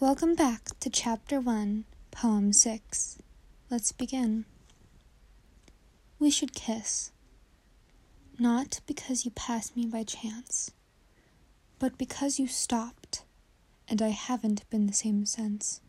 Welcome back to Chapter 1, Poem 6. Let's begin. We should kiss. Not because you passed me by chance, but because you stopped, and I haven't been the same since.